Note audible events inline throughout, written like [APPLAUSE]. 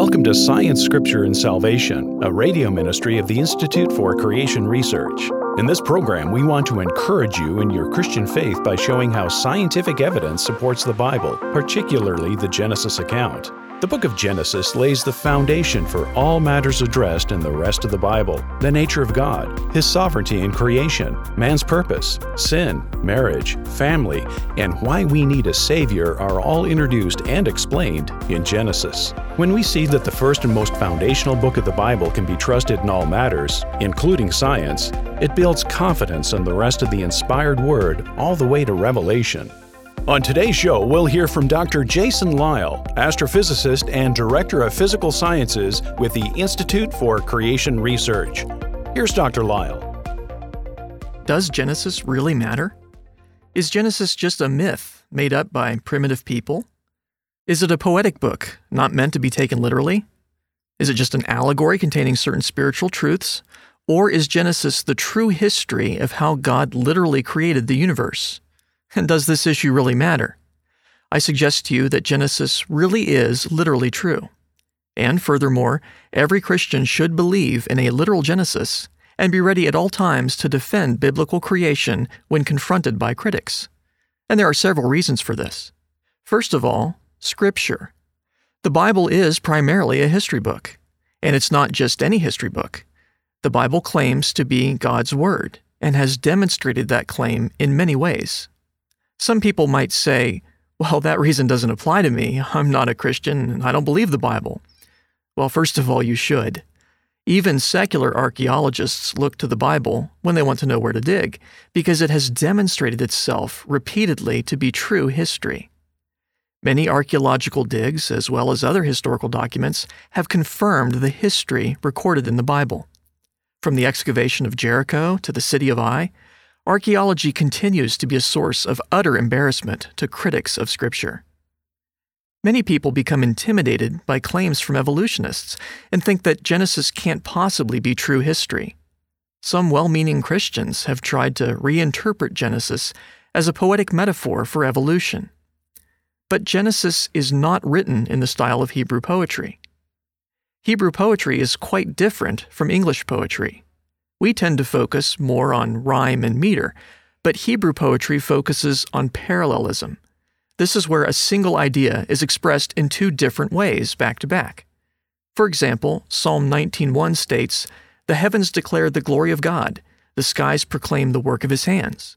Welcome to Science, Scripture, and Salvation, a radio ministry of the Institute for Creation Research. In this program, we want to encourage you in your Christian faith by showing how scientific evidence supports the Bible, particularly the Genesis account. The book of Genesis lays the foundation for all matters addressed in the rest of the Bible the nature of God, His sovereignty in creation, man's purpose, sin, marriage, family, and why we need a Savior are all introduced and explained in Genesis. When we see that the first and most foundational book of the Bible can be trusted in all matters, including science, it builds confidence in the rest of the inspired Word all the way to Revelation. On today's show, we'll hear from Dr. Jason Lisle, astrophysicist and Director of Physical Sciences with the Institute for Creation Research. Here's Dr. Lisle. Does Genesis really matter? Is Genesis just a myth made up by primitive people? Is it a poetic book, not meant to be taken literally? Is it just an allegory containing certain spiritual truths? Or is Genesis the true history of how God literally created the universe? And [LAUGHS] does this issue really matter? I suggest to you that Genesis really is literally true. And furthermore, every Christian should believe in a literal Genesis and be ready at all times to defend biblical creation when confronted by critics. And there are several reasons for this. First of all, Scripture. The Bible is primarily a history book, and it's not just any history book. The Bible claims to be God's Word and has demonstrated that claim in many ways. Some people might say, well, that reason doesn't apply to me. I'm not a Christian and I don't believe the Bible. Well, first of all, you should. Even secular archaeologists look to the Bible when they want to know where to dig, because it has demonstrated itself repeatedly to be true history. Many archaeological digs, as well as other historical documents, have confirmed the history recorded in the Bible. From the excavation of Jericho to the city of Ai, archaeology continues to be a source of utter embarrassment to critics of Scripture. Many people become intimidated by claims from evolutionists and think that Genesis can't possibly be true history. Some well meaning Christians have tried to reinterpret Genesis as a poetic metaphor for evolution. But Genesis is not written in the style of Hebrew poetry. Hebrew poetry is quite different from English poetry. We tend to focus more on rhyme and meter, but Hebrew poetry focuses on parallelism. This is where a single idea is expressed in two different ways back to back. For example, Psalm 19:1 states, "The heavens declare the glory of God; the skies proclaim the work of his hands."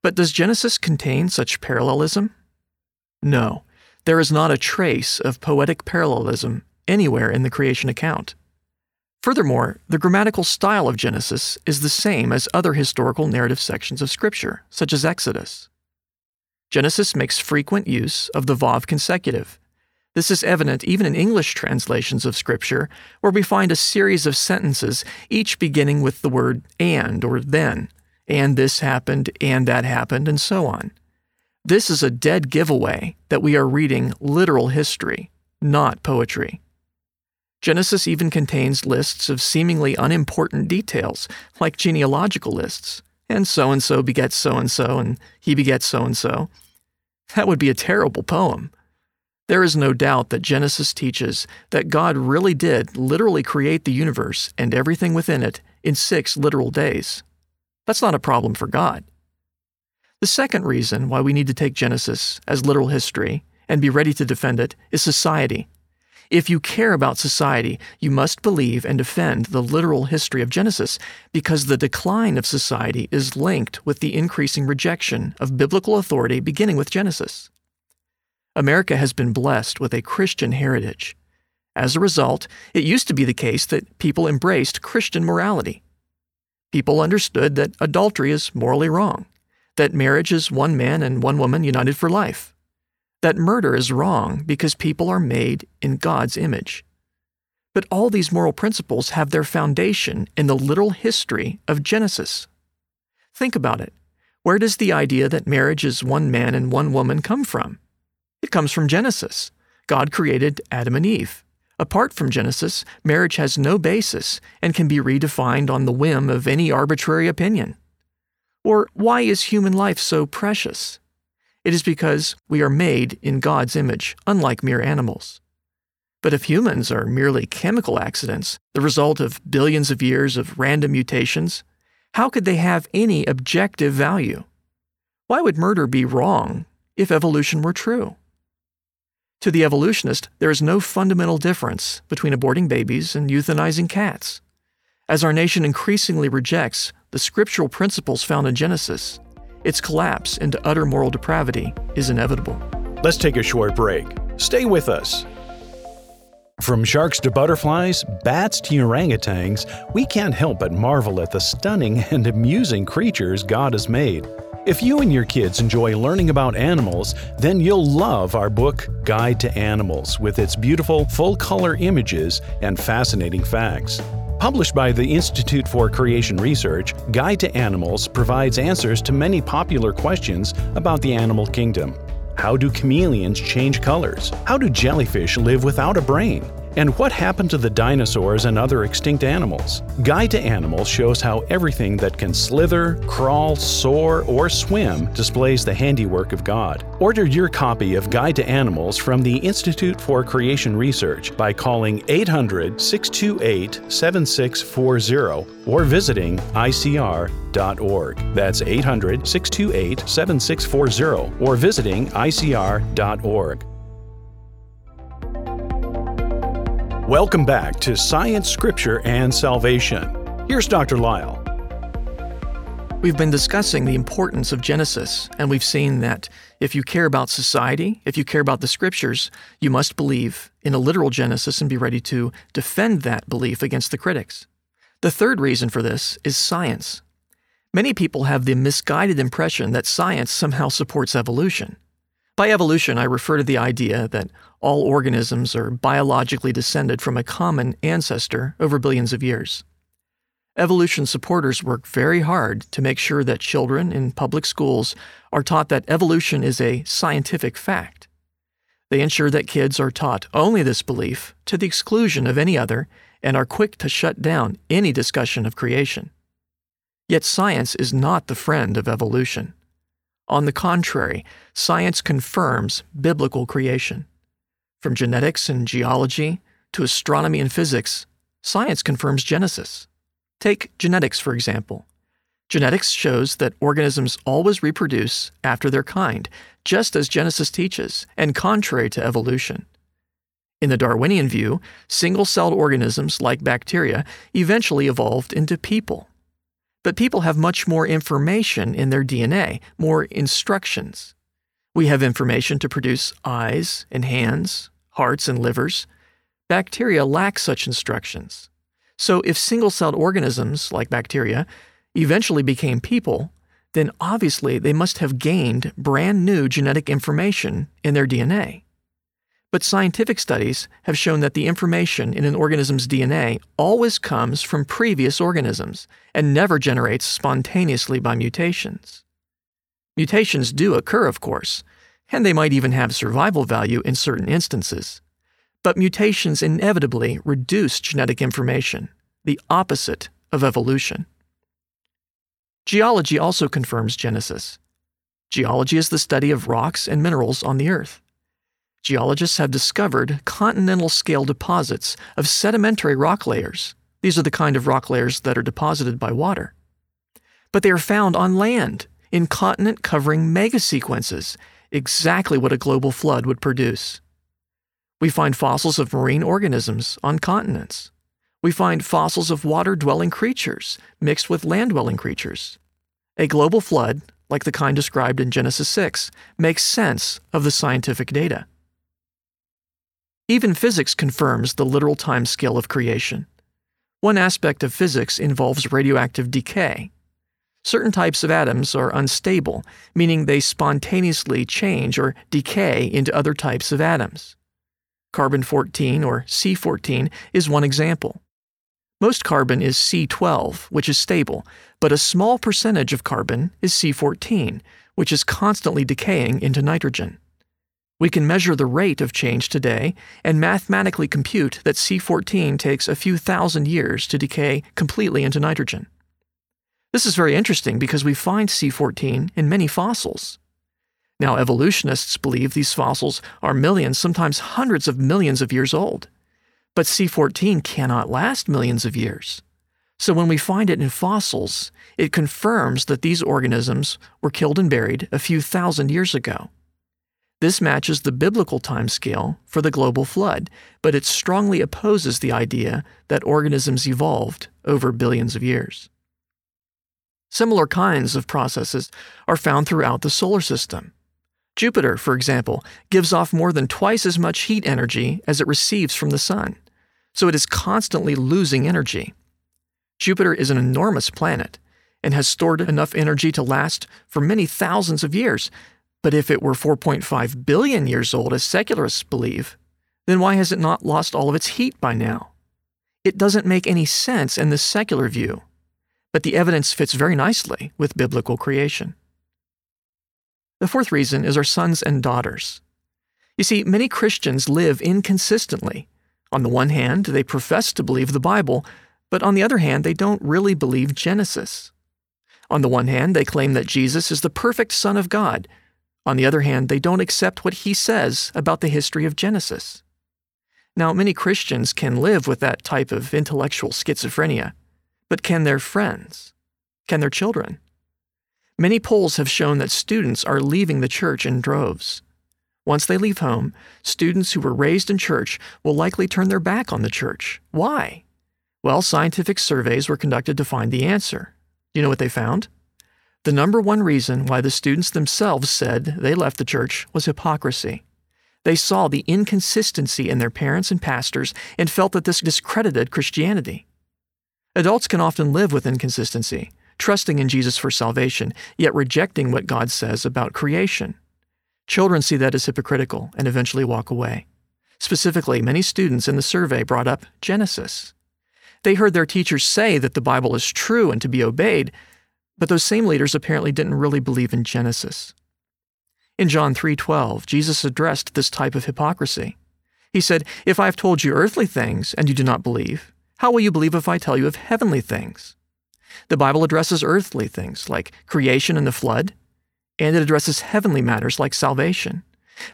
But does Genesis contain such parallelism? No, there is not a trace of poetic parallelism anywhere in the creation account. Furthermore, the grammatical style of Genesis is the same as other historical narrative sections of Scripture, such as Exodus. Genesis makes frequent use of the Vav consecutive. This is evident even in English translations of Scripture, where we find a series of sentences, each beginning with the word and or then, and this happened, and that happened, and so on. This is a dead giveaway that we are reading literal history, not poetry. Genesis even contains lists of seemingly unimportant details, like genealogical lists, and so and so begets so and so, and he begets so and so. That would be a terrible poem. There is no doubt that Genesis teaches that God really did literally create the universe and everything within it in six literal days. That's not a problem for God. The second reason why we need to take Genesis as literal history and be ready to defend it is society. If you care about society, you must believe and defend the literal history of Genesis because the decline of society is linked with the increasing rejection of biblical authority beginning with Genesis. America has been blessed with a Christian heritage. As a result, it used to be the case that people embraced Christian morality. People understood that adultery is morally wrong, that marriage is one man and one woman united for life, that murder is wrong because people are made in God's image. But all these moral principles have their foundation in the literal history of Genesis. Think about it. Where does the idea that marriage is one man and one woman come from? It comes from Genesis. God created Adam and Eve. Apart from Genesis, marriage has no basis and can be redefined on the whim of any arbitrary opinion. Or why is human life so precious? It is because we are made in God's image, unlike mere animals. But if humans are merely chemical accidents, the result of billions of years of random mutations, how could they have any objective value? Why would murder be wrong if evolution were true? To the evolutionist, there is no fundamental difference between aborting babies and euthanizing cats. As our nation increasingly rejects the scriptural principles found in Genesis, its collapse into utter moral depravity is inevitable. Let's take a short break. Stay with us. From sharks to butterflies, bats to orangutans, we can't help but marvel at the stunning and amusing creatures God has made. If you and your kids enjoy learning about animals, then you'll love our book, Guide to Animals, with its beautiful, full color images and fascinating facts. Published by the Institute for Creation Research, Guide to Animals provides answers to many popular questions about the animal kingdom. How do chameleons change colors? How do jellyfish live without a brain? And what happened to the dinosaurs and other extinct animals? Guide to Animals shows how everything that can slither, crawl, soar, or swim displays the handiwork of God. Order your copy of Guide to Animals from the Institute for Creation Research by calling 800 628 7640 or visiting ICR.org. That's 800 628 7640 or visiting ICR.org. Welcome back to Science, Scripture, and Salvation. Here's Dr. Lisle. We've been discussing the importance of Genesis, and we've seen that if you care about society, if you care about the Scriptures, you must believe in a literal Genesis and be ready to defend that belief against the critics. The third reason for this is science. Many people have the misguided impression that science somehow supports evolution. By evolution, I refer to the idea that all organisms are biologically descended from a common ancestor over billions of years. Evolution supporters work very hard to make sure that children in public schools are taught that evolution is a scientific fact. They ensure that kids are taught only this belief to the exclusion of any other and are quick to shut down any discussion of creation. Yet science is not the friend of evolution. On the contrary, science confirms biblical creation. From genetics and geology to astronomy and physics, science confirms Genesis. Take genetics, for example. Genetics shows that organisms always reproduce after their kind, just as Genesis teaches, and contrary to evolution. In the Darwinian view, single celled organisms like bacteria eventually evolved into people. But people have much more information in their DNA, more instructions. We have information to produce eyes and hands, hearts and livers. Bacteria lack such instructions. So, if single celled organisms, like bacteria, eventually became people, then obviously they must have gained brand new genetic information in their DNA. But scientific studies have shown that the information in an organism's DNA always comes from previous organisms and never generates spontaneously by mutations. Mutations do occur, of course, and they might even have survival value in certain instances. But mutations inevitably reduce genetic information, the opposite of evolution. Geology also confirms Genesis. Geology is the study of rocks and minerals on the Earth geologists have discovered continental scale deposits of sedimentary rock layers. These are the kind of rock layers that are deposited by water. But they are found on land, in continent covering megasequences, exactly what a global flood would produce. We find fossils of marine organisms on continents. We find fossils of water dwelling creatures mixed with land dwelling creatures. A global flood, like the kind described in Genesis 6, makes sense of the scientific data. Even physics confirms the literal time scale of creation. One aspect of physics involves radioactive decay. Certain types of atoms are unstable, meaning they spontaneously change or decay into other types of atoms. Carbon 14 or C14 is one example. Most carbon is C12, which is stable, but a small percentage of carbon is C14, which is constantly decaying into nitrogen. We can measure the rate of change today and mathematically compute that C14 takes a few thousand years to decay completely into nitrogen. This is very interesting because we find C14 in many fossils. Now, evolutionists believe these fossils are millions, sometimes hundreds of millions of years old. But C14 cannot last millions of years. So when we find it in fossils, it confirms that these organisms were killed and buried a few thousand years ago. This matches the biblical timescale for the global flood, but it strongly opposes the idea that organisms evolved over billions of years. Similar kinds of processes are found throughout the solar system. Jupiter, for example, gives off more than twice as much heat energy as it receives from the Sun, so it is constantly losing energy. Jupiter is an enormous planet and has stored enough energy to last for many thousands of years. But if it were 4.5 billion years old, as secularists believe, then why has it not lost all of its heat by now? It doesn't make any sense in the secular view, but the evidence fits very nicely with biblical creation. The fourth reason is our sons and daughters. You see, many Christians live inconsistently. On the one hand, they profess to believe the Bible, but on the other hand, they don't really believe Genesis. On the one hand, they claim that Jesus is the perfect Son of God. On the other hand, they don't accept what he says about the history of Genesis. Now, many Christians can live with that type of intellectual schizophrenia, but can their friends? Can their children? Many polls have shown that students are leaving the church in droves. Once they leave home, students who were raised in church will likely turn their back on the church. Why? Well, scientific surveys were conducted to find the answer. Do you know what they found? The number one reason why the students themselves said they left the church was hypocrisy. They saw the inconsistency in their parents and pastors and felt that this discredited Christianity. Adults can often live with inconsistency, trusting in Jesus for salvation, yet rejecting what God says about creation. Children see that as hypocritical and eventually walk away. Specifically, many students in the survey brought up Genesis. They heard their teachers say that the Bible is true and to be obeyed, but those same leaders apparently didn't really believe in Genesis. In John 3:12, Jesus addressed this type of hypocrisy. He said, "If I have told you earthly things and you do not believe, how will you believe if I tell you of heavenly things?" The Bible addresses earthly things like creation and the flood, and it addresses heavenly matters like salvation.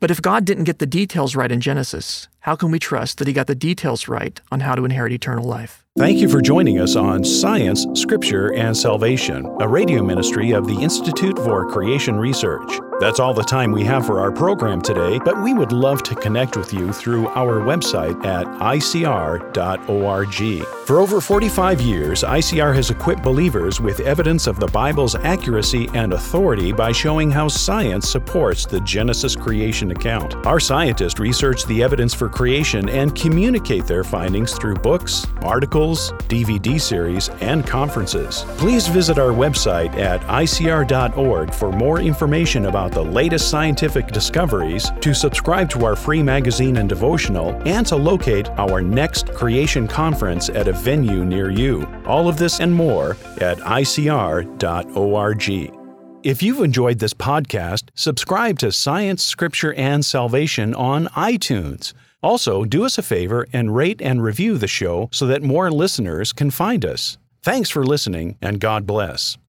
But if God didn't get the details right in Genesis, how can we trust that He got the details right on how to inherit eternal life? Thank you for joining us on Science, Scripture, and Salvation, a radio ministry of the Institute for Creation Research. That's all the time we have for our program today, but we would love to connect with you through our website at icr.org. For over 45 years, ICR has equipped believers with evidence of the Bible's accuracy and authority by showing how science supports the Genesis creation account. Our scientists research the evidence for creation and communicate their findings through books, articles, DVD series, and conferences. Please visit our website at icr.org for more information about the latest scientific discoveries, to subscribe to our free magazine and devotional, and to locate our next creation conference at a venue near you. All of this and more at icr.org. If you've enjoyed this podcast, subscribe to Science, Scripture, and Salvation on iTunes. Also, do us a favor and rate and review the show so that more listeners can find us. Thanks for listening, and God bless.